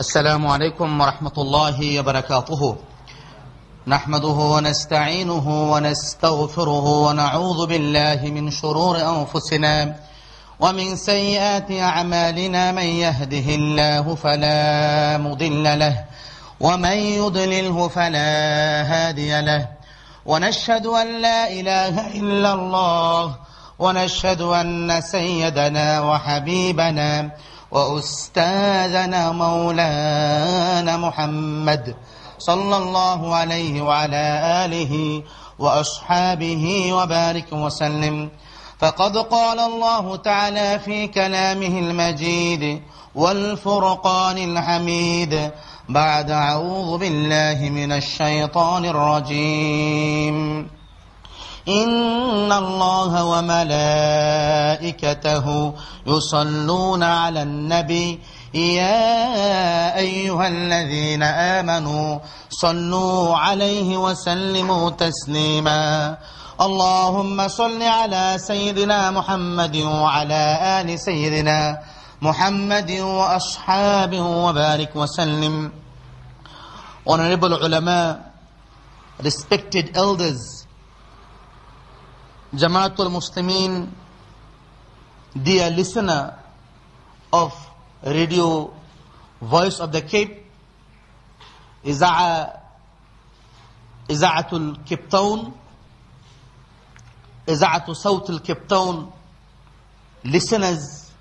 السلام عليكم ورحمة الله وبركاته. نحمده ونستعينه ونستغفره ونعوذ بالله من شرور أنفسنا ومن سيئات أعمالنا من يهده الله فلا مضل له ومن يضلله فلا هادي له. ونشهد أن لا إله إلا الله ونشهد أن سيدنا وحبيبنا وأستاذنا مولانا محمد صلى الله عليه وعلى آله وأصحابه وبارك وسلم. فقد قال الله تعالى في كلامه المجيد والفرقان الحميد. بعد أعوذ بالله من الشيطان الرجيم. إن الله وملائكته يصلون على النبي. يا أيها الذين آمنوا صلوا عليه وسلموا تسليما. اللهم صل على سيدنا محمد وعلى آل سيدنا محمد وأصحابه وبارك وسلم. Honorable ulama, respected elders, Jamaatul Muslimin, dear listener of Radio Voice of the Cape, Iza'atul Cape Town, Iza'atul Southul Cape Town, listeners,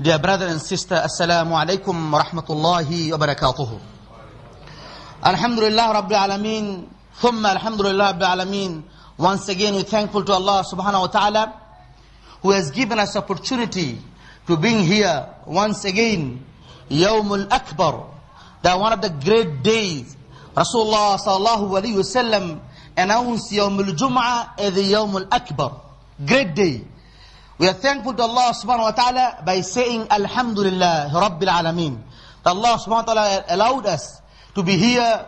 dear brother and sister, Assalamu alaikum wa rahmatullahi wa barakatuhu. Alhamdulillah Rabbil Alameen, Thumma Alhamdulillah Rabbil Alameen. Once again, we're thankful to Allah subhanahu wa ta'ala who has given us opportunity to being here once again. Yawmul Akbar, that one of the great days. Rasulullah sallallahu alayhi wa sallam announced Yawmul Jum'ah as the Yawmul Akbar. Great day. We are thankful to Allah subhanahu wa ta'ala by saying Alhamdulillah Rabbil Alameen. That Allah subhanahu wa ta'ala allowed us to be here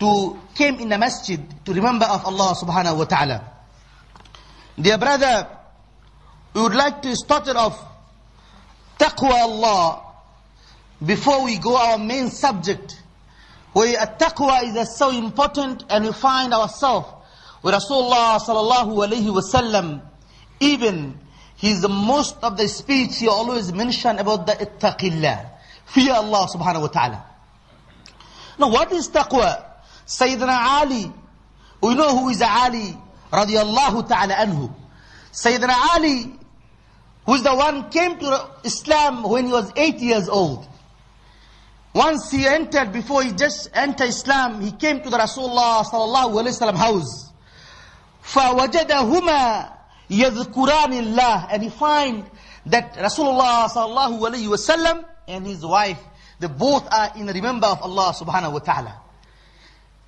to came in the masjid to remember of Allah subhanahu wa ta'ala. Dear brother, we would like to start it off. Taqwa Allah. Before we go our main subject. Where taqwa is so important and we find ourselves with Rasulullah sallallahu alayhi wasallam even he's the most of the speech he always mention about the ittaqillah. Fear Allah subhanahu wa ta'ala. Now what is taqwa Sayyidina Ali, we know who is Ali, radiallahu ta'ala anhu. Sayyidina Ali, who is the one came to Islam when he was eight years old. Once he entered, before he just entered Islam, he came to the Rasulullah sallallahu alayhi wa sallam house. فَوَجَدَهُمَا يَذْكُرَانِ اللَّهِ And he find that Rasulullah sallallahu alayhi wa sallam and his wife, they both are in remember of Allah subhanahu wa ta'ala.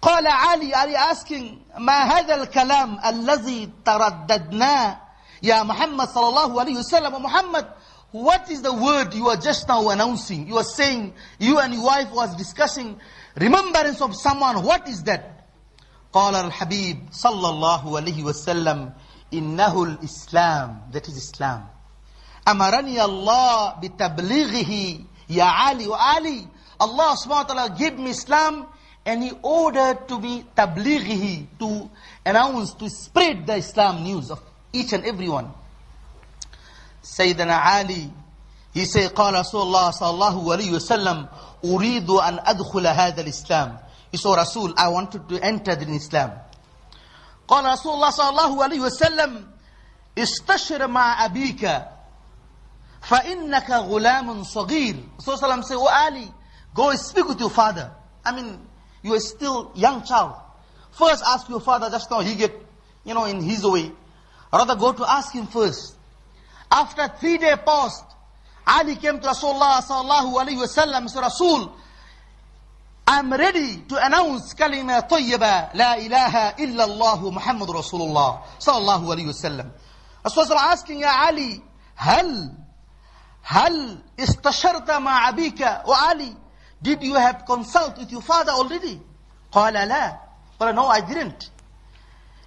قال علي علي asking ما هذا الكلام الذي ترددناه يا محمد صلى الله عليه وسلم محمد what is the word you are just now announcing you are saying you and your wife was discussing remembrance of someone what is that قال الحبيب صلى الله عليه وسلم إنه الإسلام that is Islam أمرني الله بتبليغه يا علي وعلي subhanahu wa ta'ala gave me Islam and he ordered to be tablighihi, to announce, to spread the Islam news of each and every one. Sayyidina Ali, he said, قال رسول الله صلى الله عليه وسلم أريد أن أدخل هذا الإسلام. He said, Rasul, I wanted to enter in Islam. قال رسول الله صلى الله عليه وسلم استشر مع أبيك فإنك غلام صغير. Rasul صلى الله عليه وسلم said, Oh Ali, go speak with your father. I mean, you are still young child. First ask your father, just now he get, you know, in his way. Rather go to ask him first. After three day past, Ali came to Rasulullah sallallahu alayhi wa sallam, said, Rasul, I'm ready to announce kalima tayyiba, la ilaha illa Allah Muhammad Rasulullah sallallahu alayhi wa sallam. Rasulullah asking, Ya Ali, هل هل استشرت مع أبيك وعلي Did you have consult with your father already? قال لا. But no, I didn't.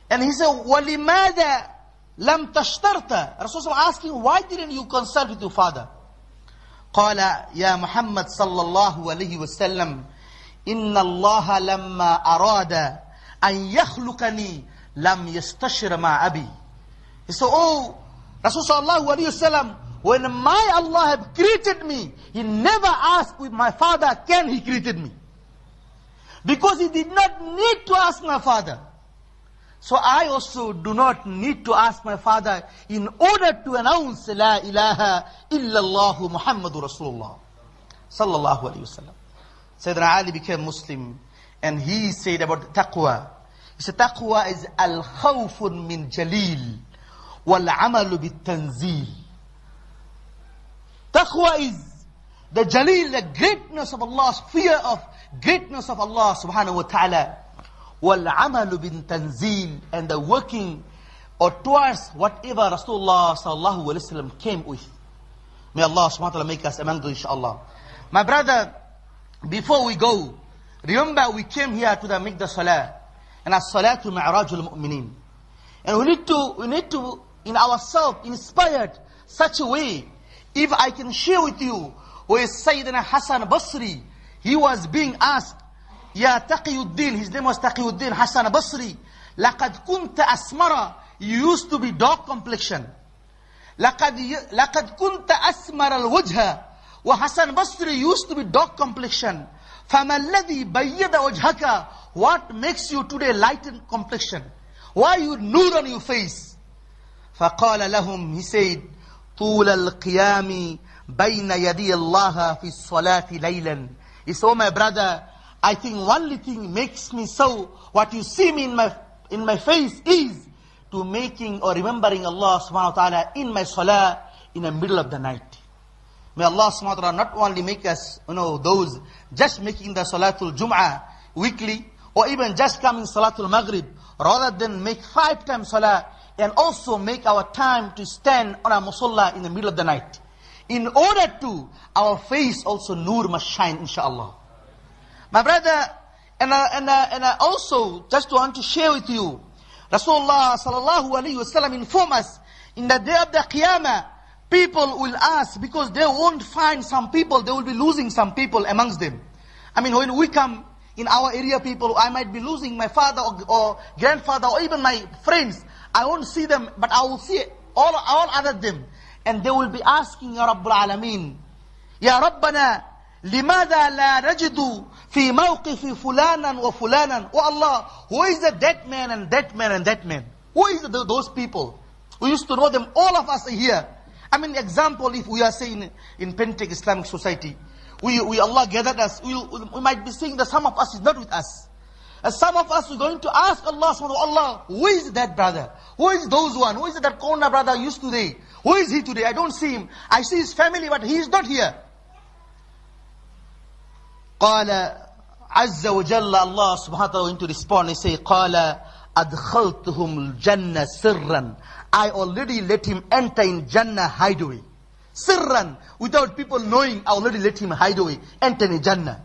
And he said, وَلِمَاذا لَمْ تَشْتَرْتَ Rasulullah asking, why didn't you consult with your father? قال يا محمد صلى الله عليه وسلم إن الله لما أراد أن يخلقني لم يستشر مع أبي He said, oh, Rasul sallallahu alayhi when my Allah have created me, He never asked with my father, can He created me? Because He did not need to ask my father. So I also do not need to ask my father in order to announce La ilaha illallah Muhammadur Rasulullah. Sallallahu alayhi wasallam. Sayyidina Ali became Muslim and he said about taqwa. He said taqwa is al-khawfun min jalil wal-amalu bit-tanzil. Taqwa is the jalil, the greatness of Allah, fear of greatness of Allah subhanahu wa ta'ala. وَالْعَمَلُ بِالتَّنْزِيلِ And the working or towards whatever Rasulullah sallallahu alayhi wa came with. May Allah subhanahu wa ta'ala make us among those inshallah. My brother, before we go, remember we came here to the make the salah. And as salatu ma'rajul mu'minin. And we need to, we need to, in ourselves, inspired such a way. If I can share with you, where Sayyidina Hassan Basri, he was being asked, Ya Taqiyuddin, his name was Taqiyuddin Hassan Basri. لقد كنت أسمر, you used to be dark complexion. لقد, لقد كنت أسمر الوجه وحسن Basri used to be dark complexion. فما الذي بيض وجهك What makes you today lighten complexion? Why you nude on your face? فقال لهم, he said, طول القيام بين يدي الله في الصلاة ليلا. He said, oh my brother, I think only thing makes me so, what you see me in my, in my face is to making or remembering Allah subhanahu wa ta'ala in my salah in the middle of the night. May Allah subhanahu wa ta'ala not only make us, you know, those just making the salatul jum'ah weekly, or even just coming salatul maghrib, rather than make five times salah, and also make our time to stand on a musalla in the middle of the night. In order to, our face also nur must shine, inshallah. My brother, and, uh, and, uh, and uh, also, just want to share with you, Rasulullah sallallahu alayhi wasallam inform us, in the day of the Qiyamah, people will ask, because they won't find some people, they will be losing some people amongst them. I mean, when we come in our area, people, I might be losing my father or, or grandfather or even my friends. I won't see them, but I will see all, all other them. And they will be asking, Ya Rabbul Alameen, Ya Rabbana, لماذا لا نجد في موقف فلانا وفلانا Oh Allah, who is the dead man and that man and that man? Who is the, those people? We used to know them, all of us are here. I mean, example, if we are saying in Pentech Islamic Society, we, we Allah gathered us, we, we might be saying that some of us is not with us. And some of us are going to ask Allah subhanahu wa Allah, who is that brother? Who is those one? Who is that corner brother used today? Who is he today? I don't see him. I see his family, but he is not here. قال عز وجل Allah subhanahu wa ta'ala going to respond and say قال أدخلتهم الجنة سرا I already let him enter in Jannah hideaway. Sirran, without people knowing, I already let him hide away, enter in Jannah.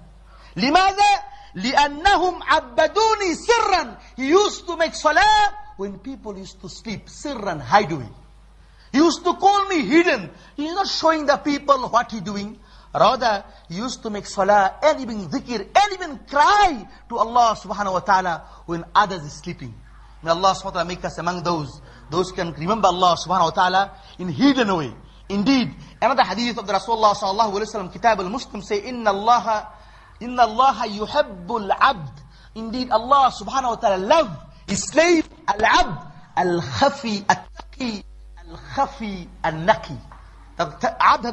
لماذا؟ لأنهم عبدوني سرا. He used to make salah when people used to sleep. Sirran, hide away. He used to call me hidden. He's not showing the people what he doing. Rather, he used to make salah and even dhikr and even cry to Allah subhanahu wa ta'ala when others is sleeping. May Allah subhanahu wa ta'ala make us among those, those can remember Allah subhanahu wa ta'ala in hidden way. Indeed, another hadith of the Rasulullah sallallahu alayhi wa sallam, Kitab al-Muslim say, Inna Allah, Inna Allah yuhibbul abd. Indeed, Allah subhanahu wa ta'ala love his slave, al-abd, al-khafi, al-taqi, al-khafi, al-naqi.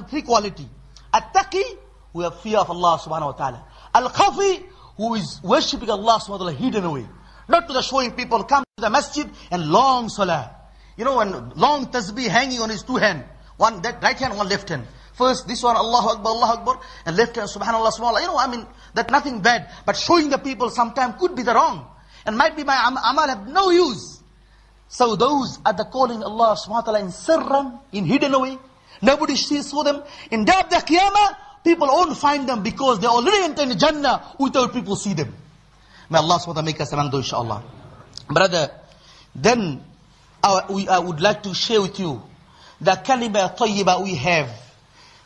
Three quality. At-taqi, who have fear of Allah subhanahu wa ta'ala. Al-khafi, who is worshipping Allah subhanahu wa ta'ala hidden away. Not to the showing people come to the masjid and long salah. You know, and long tasbih hanging on his two hands. One that right hand, one left hand. First, this one, Allahu Akbar, Allahu Akbar, and left hand, Subhanallah, Subhanallah. You know, I mean, that nothing bad. But showing the people sometimes could be the wrong. And might be my am amal have no use. So those are the calling Allah subhanahu wa ta'ala in sirran, in hidden away. Nobody sees for them. In day of the Qiyamah, people won't find them because they already enter in Jannah without people see them. May Allah subhanahu wa ta'ala make us among those inshallah. Brother, then I, we, I would like to share with you the kalima tayyiba we have.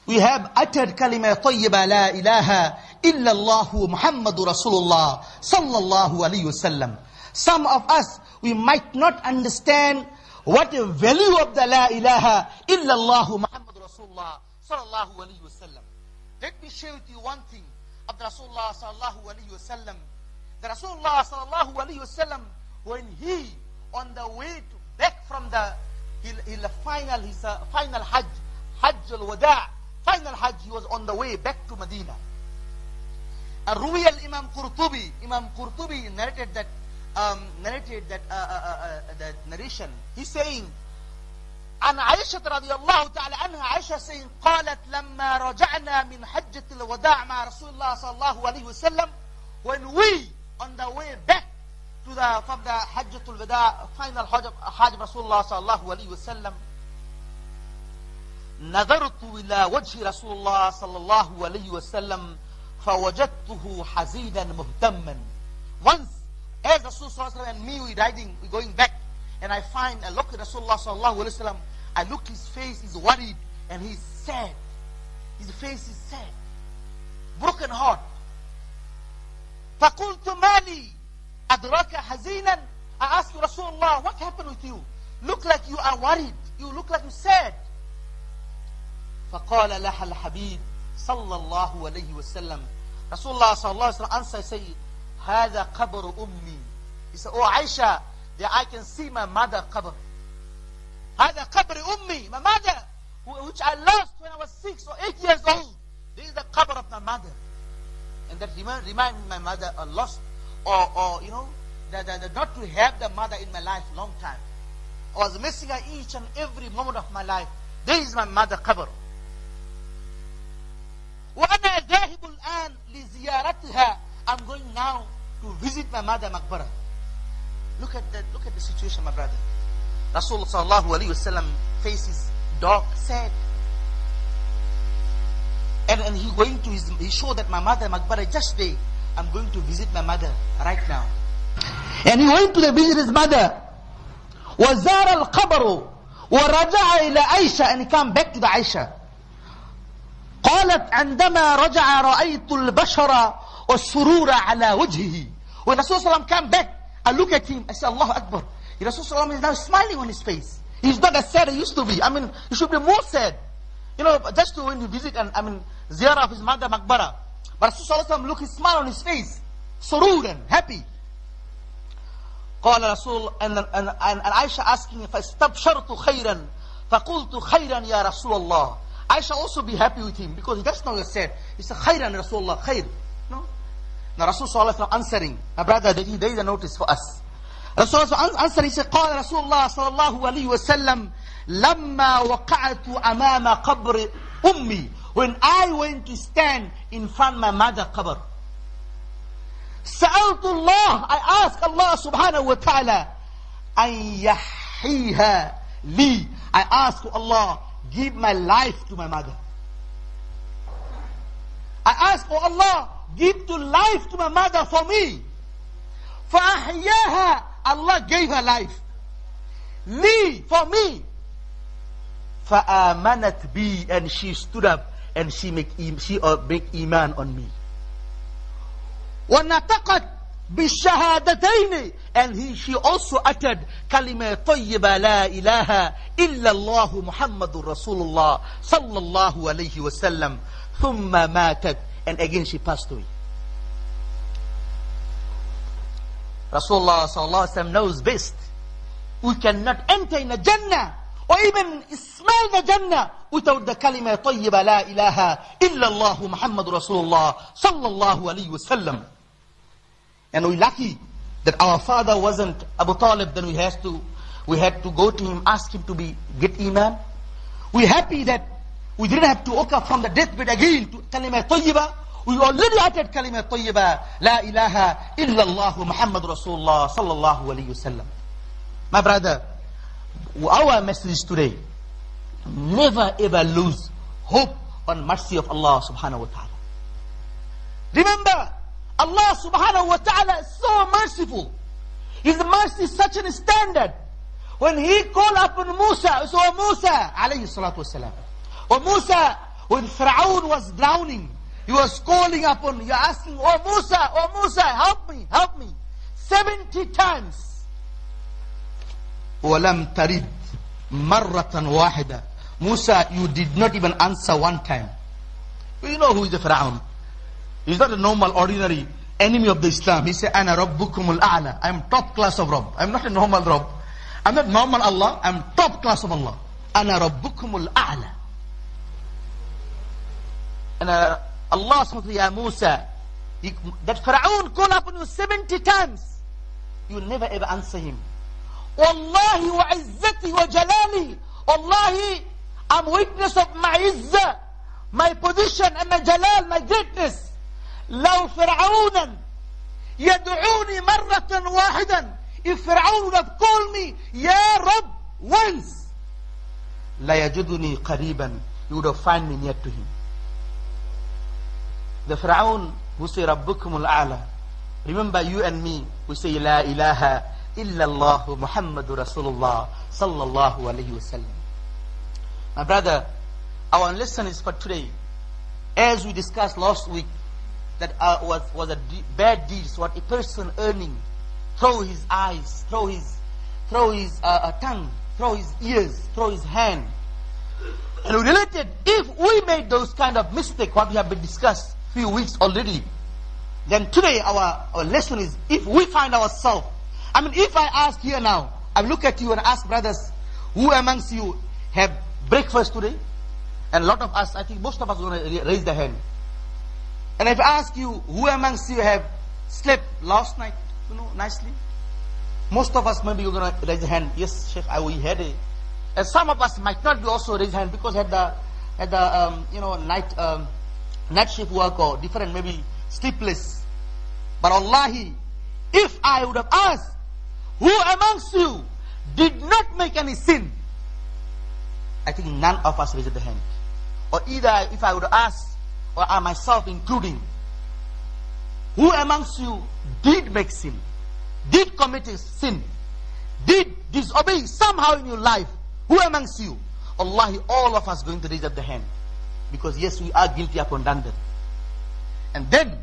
We have uttered kalima tayyiba la ilaha illallah Muhammadur Rasulullah sallallahu alayhi wasallam. Some of us, we might not understand what the value of the la ilaha illallah Muhammadur Rasulullah sallallahu alayhi wasallam. Let me share with you one thing of Rasulullah sallallahu alayhi wasallam. The Rasulullah sallallahu alayhi wasallam, when he on the way to back from the his, his final his uh, final Hajj, Hajj al-Wada, final Hajj, he was on the way back to Medina. And Ruwi al-Imam Qurtubi, Imam Qurtubi narrated that um, narrated that uh, uh, uh, uh, that narration. He's saying عن عائشة رضي الله تعالى عنها عائشة saying قالت لما رجعنا من حجة الوداع مع رسول الله صلى الله عليه وسلم when we on the way back to the from the حجة الوداع final Hajj of, Hajj of Rasulullah صلى الله عليه وسلم نظرت إلى وجه رسول الله صلى الله عليه وسلم فوجدته حزينا مهتما once as Rasul صلى الله عليه وسلم and me we riding we going back and I find I look at Rasulullah صلى الله عليه وسلم I look his face is worried and he's sad his face is sad broken heart فقلت مالي أدراك حزينا I asked Rasulullah what happened with you look like you are worried you look like you're sad فقال لها الحبيب صلى الله عليه وسلم رسول الله صلى الله عليه وسلم answered say هذا قبر أمي he said oh Aisha that I can see my mother قبر هذا قبر أمي my mother which I lost when I was six or eight years old this is the قبر of my mother and that remind, remind my mother a lost or, or you know that, that, that not to have the mother in my life long time I was missing her each and every moment of my life this is my mother قبر وأنا ذاهب الآن لزيارتها I'm going now to visit my mother مقبرة look at the look at the situation my brother Rasulullah sallallahu alayhi wasallam faces dark sad and, and he going to his, he showed that my mother Makbara just there I'm going to visit my mother right now and he went to the visit his mother وزار القبر ورجع إلى عائشة and he come back to the Aisha قالت عندما رجع رأيت البشر والسرور على وجهه when Rasulullah came back I look at him I say Allah Akbar Rasulullah is now smiling on his face he's not as sad as he used to be I mean he should be more sad you know just to when you visit and I mean ziyarah of his mother Makbara but Rasulullah look his smile on his face surur happy قال رسول and, and, and, and Aisha asking فاستبشرت خيرا فقلت خيرا يا رسول الله Aisha also be happy with him because he does not get sad. He said, Khairan Rasulullah, khair. No? Now Rasulullah answering, my brother, there is a notice for us. Rasulullah answering, he said, قال رسول الله صلى الله عليه وسلم لما وقعت أمام قبر أمي when I went to stand in front of my mother qabr سألت الله I asked Allah subhanahu wa ta'ala أن يحيها لي I asked Allah give my life to my mother. I ask, oh Allah, give to life to my mother for me. فَأَحْيَاهَا Allah gave her life. Me, for me. فَآمَنَتْ bi And she stood up and she make, she uh, make iman on me. وَنَطَقَتْ بالشهادتين. And he, she also uttered كلمة طيبة لا إله إلا الله محمد رسول الله صلى الله عليه وسلم. ثم ماتت. And again she passed away. Rasulullah صلى الله عليه وسلم knows best. We cannot enter in the Jannah or even smell the Jannah without the كلمة طيبة لا إله إلا الله محمد رسول الله صلى الله عليه وسلم. And we're lucky that our father wasn't Abu Talib, then we had to, we had to go to him, ask him to be, get Iman. We're happy that we didn't have to wake up from the deathbed again to kalima tayyiba. We already uttered kalima tayyiba, la ilaha illallah Muhammad Rasulullah sallallahu alayhi wasallam. My brother, our message today, never ever lose hope on mercy of Allah subhanahu wa ta'ala. Remember, Allah subhanahu wa ta'ala is so merciful. His mercy is such a standard. When he called upon Musa, so Musa, alayhi salatu wasalam. Oh Musa, when Pharaoh was drowning, he was calling upon, you're asking, Oh Musa, oh Musa, help me, help me. 70 times. وَلَمْ تَرِدْ مَرَّةً وَاحِدًا Musa, you did not even answer one time. You know who is the Pharaoh? He's not a normal, ordinary enemy of the Islam. He said, Ana Rabbukumul A'la. I'm top class of Rabb. I'm not a normal Rabb. I'm not normal Allah. I'm top class of Allah. Ana Rabbukumul A'la. And uh, Allah said, Ya Musa, he, that Pharaoh call upon you 70 times. You never ever answer him. Wallahi wa izzati wa jalali. Wallahi, I'm witness of my izzah, my position and my jalal, my greatness. لو فرعونا يدعوني مرة واحدا If Fir'aun would have called me, Ya Rabb, once, لا يجدني قريبا You would have found me near to him. The Fir'aun who say Rabbukum al-A'la. Remember you and me, we say La ilaha illallah Muhammadur Rasulullah sallallahu alayhi wasallam. My brother, our lesson is for today. As we discussed last week, that uh, was, was a de- bad deed, what a person earning through his eyes, through his, through his uh, uh, tongue, through his ears, through his hand. And related, if we made those kind of mistake, what we have been discussed few weeks already, then today our, our lesson is, if we find ourselves, I mean, if I ask here now, I look at you and ask brothers, who amongst you have breakfast today? And a lot of us, I think most of us going to raise their hand. And if I ask you, who amongst you have slept last night, you know, nicely? Most of us maybe you're going to raise a hand. Yes, Sheikh, I, we had it. And some of us might not be also raise hand because had the, had the um, you know, night, um, night shift work or different, maybe sleepless. But Allahi, if I would have asked, who amongst you did not make any sin? I think none of us raised the hand. Or either if I would ask, or I myself including, who amongst you did make sin, did commit a sin, did disobey somehow in your life, who amongst you? Allahi, all of us going to raise up the hand. Because yes, we are guilty upon that. And then,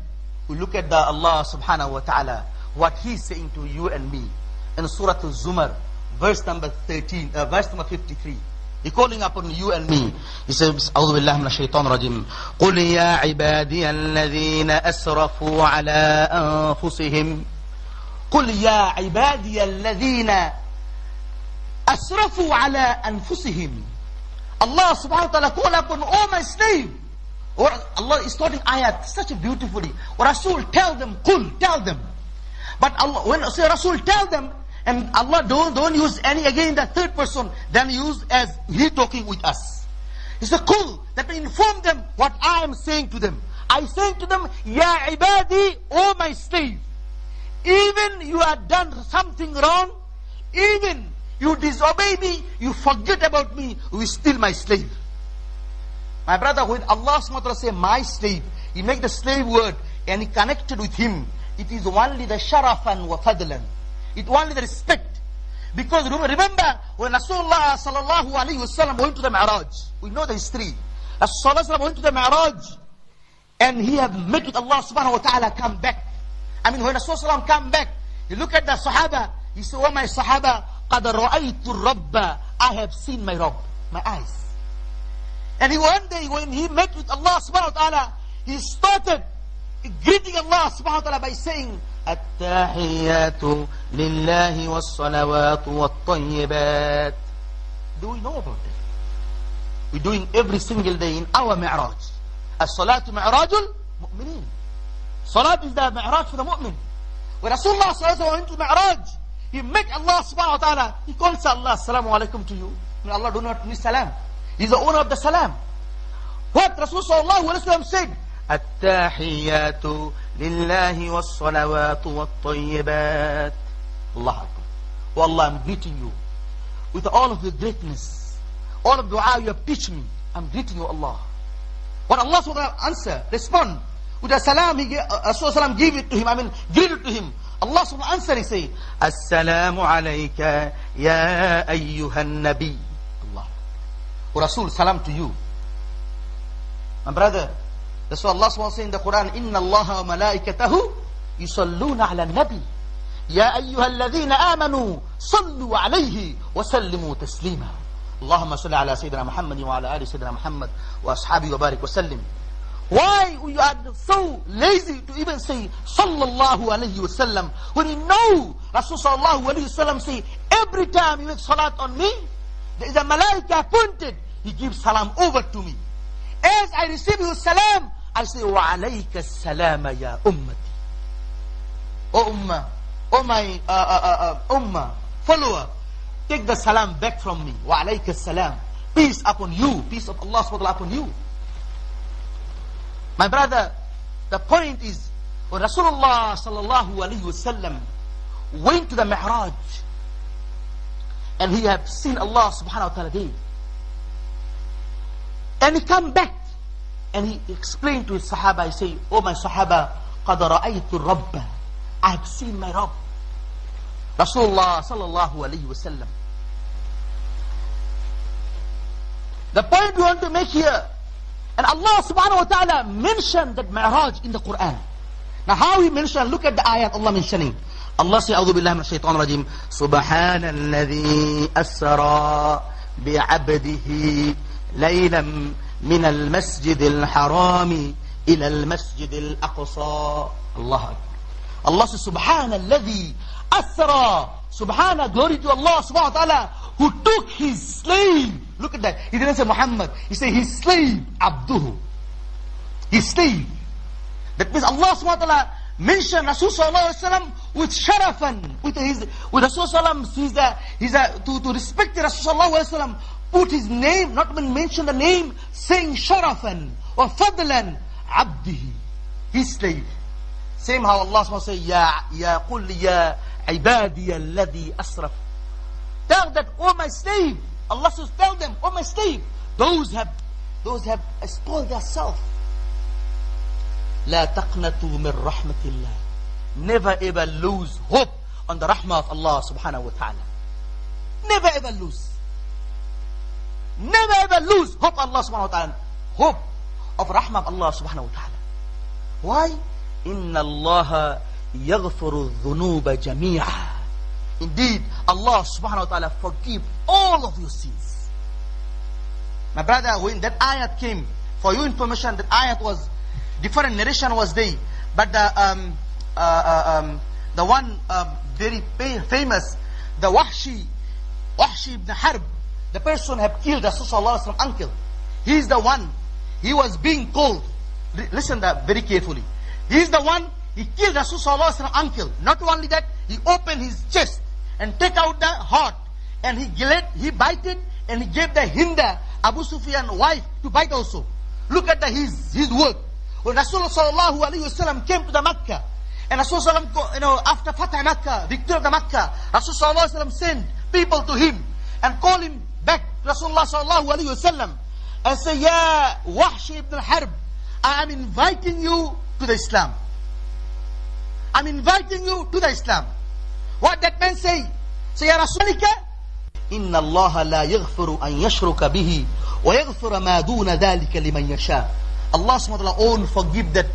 we look at the Allah subhanahu wa ta'ala, what He's saying to you and me. In Surah Al-Zumar, verse number 13, uh, verse number 53. He calling upon you and me. He says, أعوذ بالله من الشيطان الرجيم قل يا عبادي الذين أسرفوا على أنفسهم قل يا عبادي الذين أسرفوا على أنفسهم Allah subhanahu wa ta'ala call upon all my slave. Or Allah is starting ayat such beautifully. Rasul tell them, Qul, tell them. But Allah, when say Rasul tell them, and Allah don't, don't use any again the third person, then use as He talking with us. He said, Qul, that we inform them what I am saying to them. I say to them, Ya ibadi, O my slave, even you have done something wrong, even you disobey me, you forget about me, you still my slave. My brother, when Allah SWT say my slave, He make the slave word and He connected with Him. It is only the sharafan wa fadlan. It only the respect. Because remember, when Rasulullah sallallahu alayhi wasallam went to the Mi'raj, we know the history. Rasulullah went to the Mi'raj and he had met with Allah subhanahu wa ta'ala come back. I mean, when Rasulullah come back, you look at the Sahaba, he said, oh my Sahaba, قَدْ رَأَيْتُ الرَّبَّ I have seen my Rabb, my eyes. And he one day when he met with Allah subhanahu wa ta'ala, he started greeting Allah subhanahu wa ta'ala by saying, التحيات لله والصلوات والطيبات. Do we know about that? We're doing every single day in our mi'raj. الصلاة معراج المؤمنين. Salat is the mi'raj for the mu'min. When Rasulullah sallallahu went to mi'raj, he met Allah subhanahu wa ta'ala. He calls Allah, assalamu alaikum to you. May Allah do not miss salam. He's the owner of the salam. What Rasul sallallahu alayhi wa said? التحيات لله والصلوات والطيبات Akbar. Oh Allah, I'm greeting you with all of your greatness, all of the dua you have teach me. I'm greeting you, Allah. What Allah subhanahu answer, respond. With a salam, he gave, uh, Rasulullah it to him, I mean, give it to him. Allah subhanahu answer, he say, Assalamu alayka ya ayyuhan nabi. Allah. Oh Rasul, salam to you. My brother, that's what Allah say in the Quran, إِنَّ اللَّهَ وَمَلَائِكَتَهُ يُصَلُّونَ عَلَى النَّبِي يا أيها الذين آمنوا صلوا عليه وسلموا تسليما اللهم صل على سيدنا محمد وعلى آل سيدنا محمد وأصحابه وبارك وسلم Why we are so lazy to even say sallallahu alayhi wasallam when you know Rasul sallallahu alayhi wasallam say every time you make salat on me there is a malaika appointed he gives salam over to me as I receive your salam I say alayka salama ya ummati O ummah O my uh, uh, uh, ummah follower. Take the salam back from me. alayka salam peace upon you. Peace of Allah subhanahu upon you. My brother, the point is, when Rasulullah sallallahu alaihi wasallam went to the Mi'raj, and he had seen Allah subhanahu wa ta'ala and he come back, and he explained to his Sahaba, he say, Oh my Sahaba, قَدْ رَأَيْتُ الرَّبَّ I have seen my Rabb. Rasulullah sallallahu alaihi wasallam. The point we want to make here, and Allah subhanahu wa ta'ala mentioned that Mi'raj in the Quran. Now how he mentioned, look at the ayat Allah mentioning. Allah say, أعوذ بالله من الشيطان الرجيم سبحان الذي أسرى بعبده ليلا من المسجد الحرام إلى المسجد الأقصى الله أكبر Allah says, الذي أسرى سبحان glory to Allah subhanahu wa ta'ala who took his slave Look at that. He didn't say Muhammad. He said his slave, Abduhu. His slave. That means Allah subhanahu wa ta'ala mentioned Rasul sallallahu with sharafan, with his, with Rasul sallallahu he's a, he's a, to, to respect Rasul sallallahu put his name, not even mention the name, saying sharafan, or fadlan, abdihi, his slave. Same how Allah ta'ala say, Ya, ya qul ya ibadiya alladhi asraf. Tell that, oh my slave, Allah says, tell them, oh my slave, those have, those have spoiled themselves. لا تقنطوا من رحمة الله. Never ever lose hope on the rahmah of Allah subhanahu wa ta'ala. Never ever lose. Never ever lose hope Allah subhanahu wa ta'ala. Hope of rahmah of Allah subhanahu wa ta'ala. Why? إن الله يغفر الذنوب جميعا. Indeed, Allah subhanahu wa ta'ala forgive all of your sins. My brother, when that ayat came, for your information, that ayat was, different narration was there. But the, um, uh, uh, um, the one um, very famous, the Wahshi, Wahshi ibn Harb, the person have killed Rasulullah uncle. He is the one, he was being called. Listen that very carefully. He is the one, he killed Rasulullah uncle. Not only that, he opened his chest and take out the heart and he gilled, he bite it and he gave the Hinda, Abu Sufyan wife to bite also. Look at the, his, his work. When Rasulullah sallallahu alayhi wasallam came to the Makkah, and Rasulullah you know, after Fatah Makkah, victory of the Makkah, Rasulullah sallallahu alayhi wasallam sent people to him and call him back, Rasulullah sallallahu alayhi wasallam, and say, Ya Wahshi ibn al-Harb, I am inviting you to the Islam. I'm inviting you to the Islam. What that man say? Say, Ya Rasulika, إن الله لا يغفر أن يشرك به ويغفر ما دون ذلك لمن يشاء. Allah subhanahu only forgive that,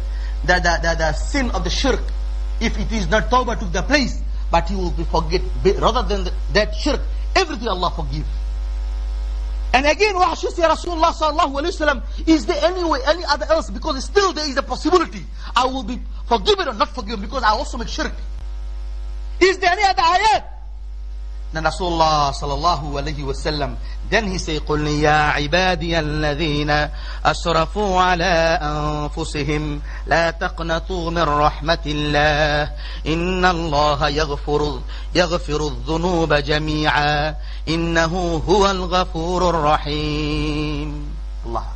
the, the, the, the sin of the shirk if it is not tawbah to the place, but he will be forget, rather than that shirk, everything Allah forgive. And again, Wahshi say, Rasulullah sallallahu alayhi wa sallam, is there any way, any other else? Because still there is a possibility. I will be forgiven or not forgiven because I also make shirk. Is there any other ayat? Sallallahu alayhi wa sallam, then he say, قُلْ يَا عِبَادِيَ الَّذِينَ أَسْرَفُوا عَلَىٰ أَنفُسِهِمْ لَا تَقْنَطُوا مِنْ رَحْمَةِ اللَّهِ إِنَّ اللَّهَ يَغْفِرُ, يغفر الذُّنُوبَ جَمِيعًا إِنَّهُ هُوَ الْغَفُورُ الرَّحِيمُ Allah.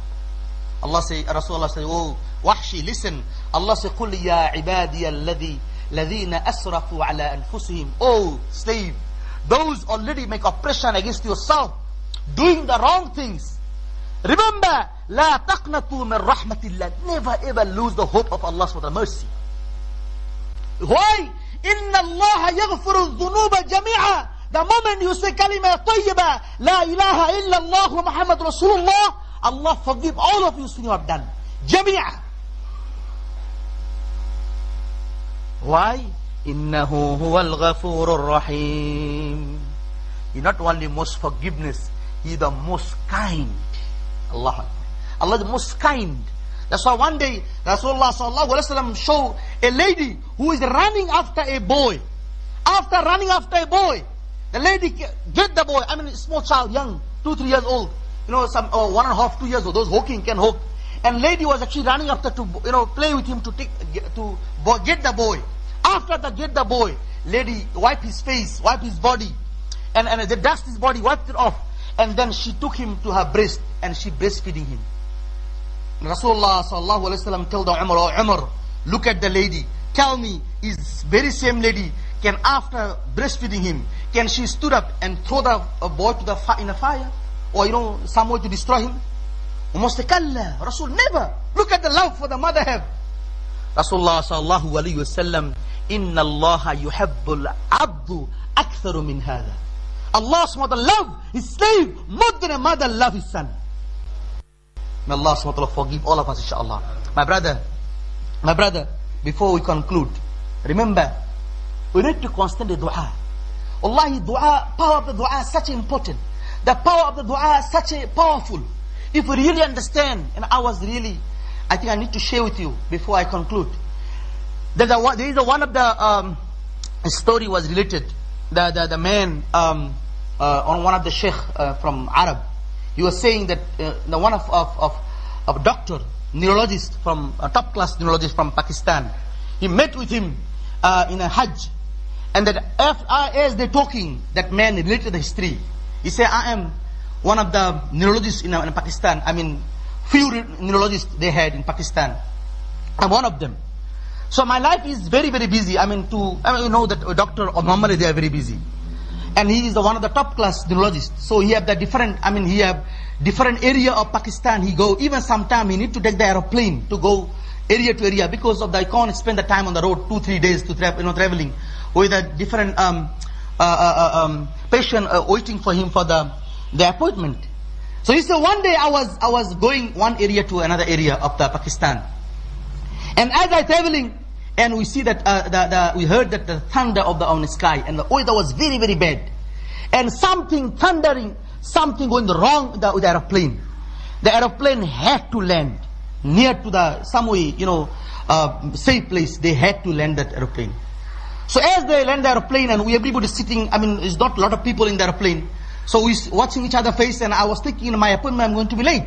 Allah say, Rasulullah say, oh, Wahshi, listen. Say, قُلْ يَا عِبَادِيَ الَّذِي الَّذِينَ أَسْرَفُوا عَلَىٰ أَنفُسِهِمْ Oh, slave, those already make oppression against yourself, doing the wrong things. Remember, لا تقنطوا من رحمة الله. Never ever lose the hope of Allah's mercy. Why? إن الله يغفر الذنوب جميعا. The moment you say kalima طيبة, لا إله إلا الله محمد رسول الله, Allah forgive all of you sin you have done. جميعا Why? Innahu huwal ghafurur rahim. He not only most forgiveness, He the most kind. Allah. Allah the most kind. That's why one day Rasulullah sallallahu alaihi wasallam showed a lady who is running after a boy. After running after a boy, the lady get the boy. I mean, small child, young, two three years old. You know, some or one and a half, two years old. Those hawking can hawk. And lady was actually running after to you know play with him to take to get the boy. After the get the boy, lady wipe his face, wipe his body, and, and they dust his body, wiped it off. And then she took him to her breast and she breastfeeding him. Rasulullah sallallahu alaihi wasallam told Umar, oh Umar, look at the lady. Tell me, is very same lady can after breastfeeding him, can she stood up and throw the boy to the in a fire, or you know somewhere to destroy him? Umar said, Rasul never. Look at the love for the mother have. Rasulullah sallallahu alaihi wasallam إن Innallaha yuhabbul abdu aktharu min hadha. Allah mother love his slave more than a mother love his son. May Allah subhanahu forgive all of us inshaAllah. My brother, my brother, before we conclude, remember, we need to constantly dua. Allahi dua, power of the dua is such important. The power of the dua is such a powerful. If we really understand, and I was really, I think I need to share with you before I conclude. There's there is a, one of the um, story was related. The the, the man um, uh, on one of the sheikh uh, from Arab, he was saying that uh, the one of of of, of doctor neurologist from a top class neurologist from Pakistan, he met with him uh, in a Hajj, and that as they're talking, that man related the history. He said, "I am one of the neurologists in, in Pakistan. I mean, few neurologists they had in Pakistan. I'm one of them." So my life is very, very busy. I mean, to, I mean, you know that Dr. normally they are very busy. And he is the one of the top class neurologists. So he have the different, I mean, he have different area of Pakistan he go. Even sometime he need to take the aeroplane to go area to area because of the, I can't spend the time on the road, two, three days to you know, traveling with a different um, uh, uh, uh um, patient uh, waiting for him for the, the appointment. So he said, one day I was, I was going one area to another area of the Pakistan. And as I traveling, and we see that, uh, the, the, we heard that the thunder of the on the sky, and the weather was very, very bad. And something thundering, something going wrong with the, with the aeroplane. The aeroplane had to land near to the, some way, you know, uh, safe place. They had to land that aeroplane. So as they land the aeroplane and we everybody sitting, I mean, there's not a lot of people in the aeroplane. So we watching each other face and I was thinking in my appointment I'm going to be late.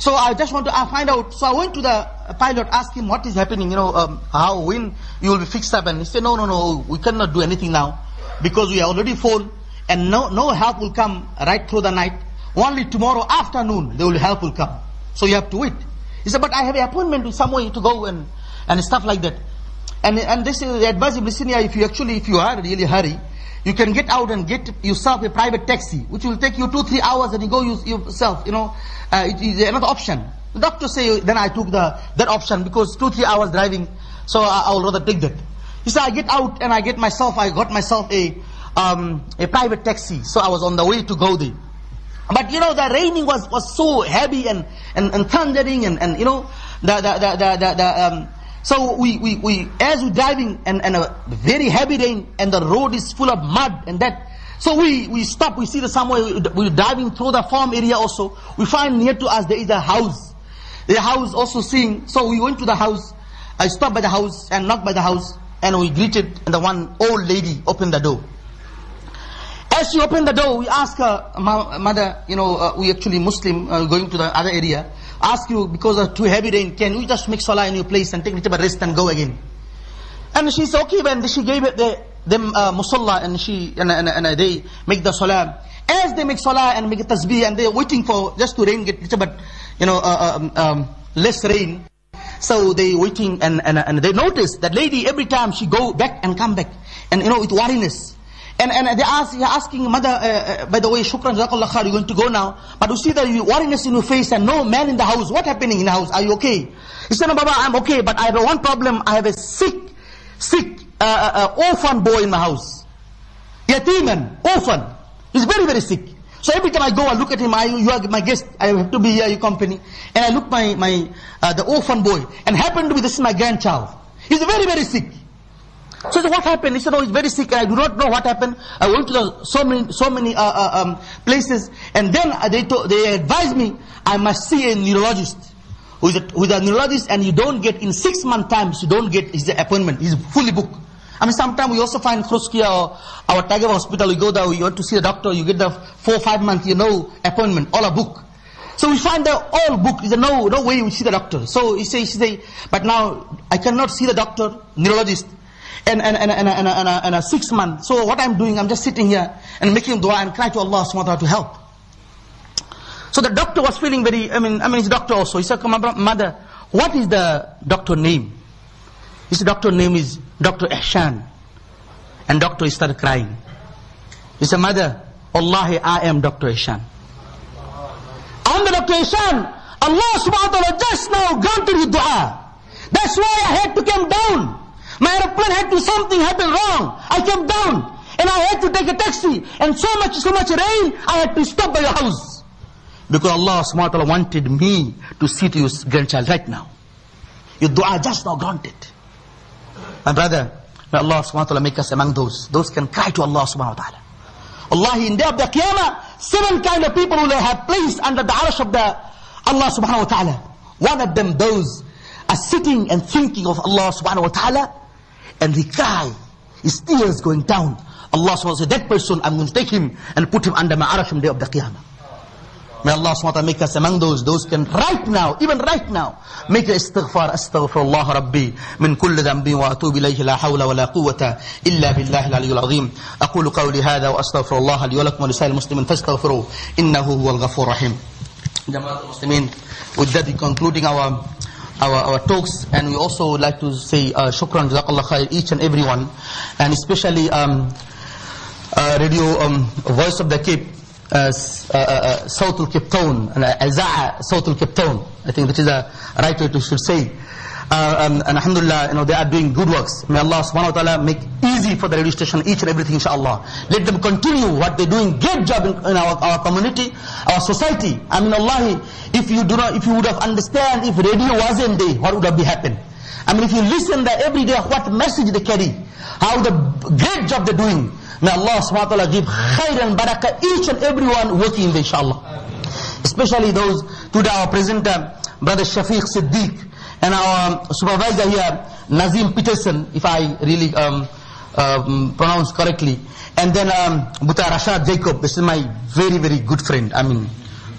So I just want to uh, find out. So I went to the pilot, asked him what is happening, you know, um, how, when you will be fixed up. And he said, no, no, no, we cannot do anything now because we are already full and no, no help will come right through the night. Only tomorrow afternoon, the help will come. So you have to wait. He said, but I have an appointment with somewhere to go and, and stuff like that. And, and this is the advice of listening, if you actually, if you are really hurry, you can get out and get yourself a private taxi, which will take you two, three hours and you go yourself, you know, uh, it is another option. The doctor say, then I took the that option because two, three hours driving, so I, I will rather take that. He said, I get out and I get myself, I got myself a, um, a private taxi. So I was on the way to go there. But you know, the raining was, was so heavy and, and, and thundering and, and you know, the, the, the, the, the, the um, so we, we, we, as we driving and, and a very heavy rain and the road is full of mud and that, so we, we stop, we see the somewhere, we're driving through the farm area also. We find near to us there is a house. The house also seeing, so we went to the house. I stopped by the house and knocked by the house and we greeted and the one old lady opened the door. As she opened the door, we asked her, mother, you know, uh, we actually Muslim, uh, going to the other area. Ask you, because of too heavy rain, can you just make salah in your place and take a little bit rest and go again? And she said, okay, when she gave it the, them uh, musalla and she and, and, and they make the salah. As they make salah and make tasbih and they're waiting for just to rain get little bit, you know, uh, um, um, less rain. So they waiting and, and, and they notice that lady every time she go back and come back. And you know, with worriness. And, and they ask, you're asking, mother, uh, uh, by the way, shukran, jazakallah khair, you're going to go now. But you see the worriness in your face and no man in the house. What happening in the house? Are you okay? He said, no, Baba, I'm okay, but I have one problem. I have a sick, sick uh, uh, orphan boy in my house. Yatiman, orphan. He's very, very sick. So every time I go, I look at him, I, you are my guest, I have to be here, you company. And I look my, my, uh, the orphan boy, and happened to be, this is my grandchild. He's very, very sick. So what happened? He said, oh, he's very sick, and I do not know what happened. I went to the, so many, so many uh, uh, um, places, and then they, they advised me, I must see a neurologist. Who is, a, who is a neurologist, and you don't get, in six month times, you don't get his appointment. He's fully booked. I mean, sometimes we also find Kruskia or our Tiger Hospital, you go there, you want to see a doctor, you get the four, five month, you know, appointment, all a book. So we find that all book is no, no way we see the doctor. So he say, he say, but now I cannot see the doctor, neurologist, and, and, and, and, and, and, and, a six month. So what I'm doing, I'm just sitting here and making dua and crying to Allah subhanahu to help. So the doctor was feeling very, I mean, I mean, he's a doctor also. He said, "Come on, mother, what is the doctor name? His doctor name is Dr. Ihsan. And doctor started crying. He said, mother, Allah, I am Dr. Ihsan. I'm the Dr. Ihsan. Allah subhanahu wa ta'ala just now granted you dua. That's why I had to come down. My aeroplane had to, something happened wrong. I came down. And I had to take a taxi. And so much, so much rain, I had to stop by your house. Because Allah subhanahu wanted me to see to your grandchild right now. Your dua just now granted. My brother, may Allah subhanahu wa ta'ala make us among those. Those can cry to Allah subhanahu wa ta'ala. Wallahi, in day of the Qiyamah, seven kind of people will have placed under the arsh of the Allah subhanahu wa ta'ala. One of them, those are sitting and thinking of Allah subhanahu wa ta'ala, and the cry, is tears going down. Allah SWT, said, that person, I'm going to take him and put him under my arash on the day of the Qiyamah. May Allah SWT make us among those, those can right now, even right now, make the istighfar, astaghfirullah rabbi, min kulli dhanbi wa atubu ilayhi la hawla wa la quwwata illa billahi al-aliyyil azim. Aqulu qawli hadha wa astaghfirullah li wa lakum wa lisa'il muslimin fastaghfiruh, innahu huwal ghafur rahim. Jamaat al-Muslimin, with that we concluding our our, our talks and we also would like to say uh, shukran jazakallah khair each and everyone and especially um, uh, radio um, voice of the Cape uh, uh, صوت الكبتون إذاعة صوت الكبتون I think that is a right way to should say uh, um, and alhamdulillah you know they are doing good works. May Allah subhanahu wa ta'ala make easy for the radio station each and everything inshallah. Let them continue what they're doing. Great job in, in our, our community our society. I mean Allah if you do not if you would have understand if radio wasn't there what would have be happened? I mean if you listen there every day what message they carry? How the great job they're doing? May Allah subhanahu wa ta'ala give khair and barakah each and everyone working in the inshallah. Especially those, today our presenter, Brother Shafiq Siddiq, and our supervisor here, Nazim Peterson, if I really um, um, pronounce correctly. And then um, Buta Rashad Jacob, this is my very, very good friend. I mean,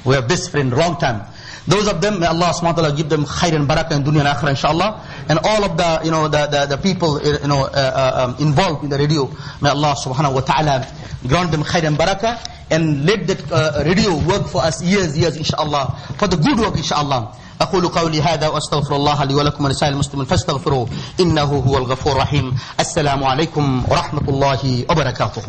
we are best friend, long time. Those of them, may Allah subhanahu wa ta'ala give them khair and barakah in dunya and akhirah inshallah. And all of the, you know, the, the, the people, you know, uh, uh, um, involved in the radio, may Allah subhanahu wa ta'ala grant them khair and barakah and let that uh, radio work for us years, years inshallah, for the good work inshallah. أقول قولي هذا وأستغفر الله لي ولكم ولسائر المسلمين فاستغفروه إنه هو الغفور الرحيم السلام عليكم ورحمة الله وبركاته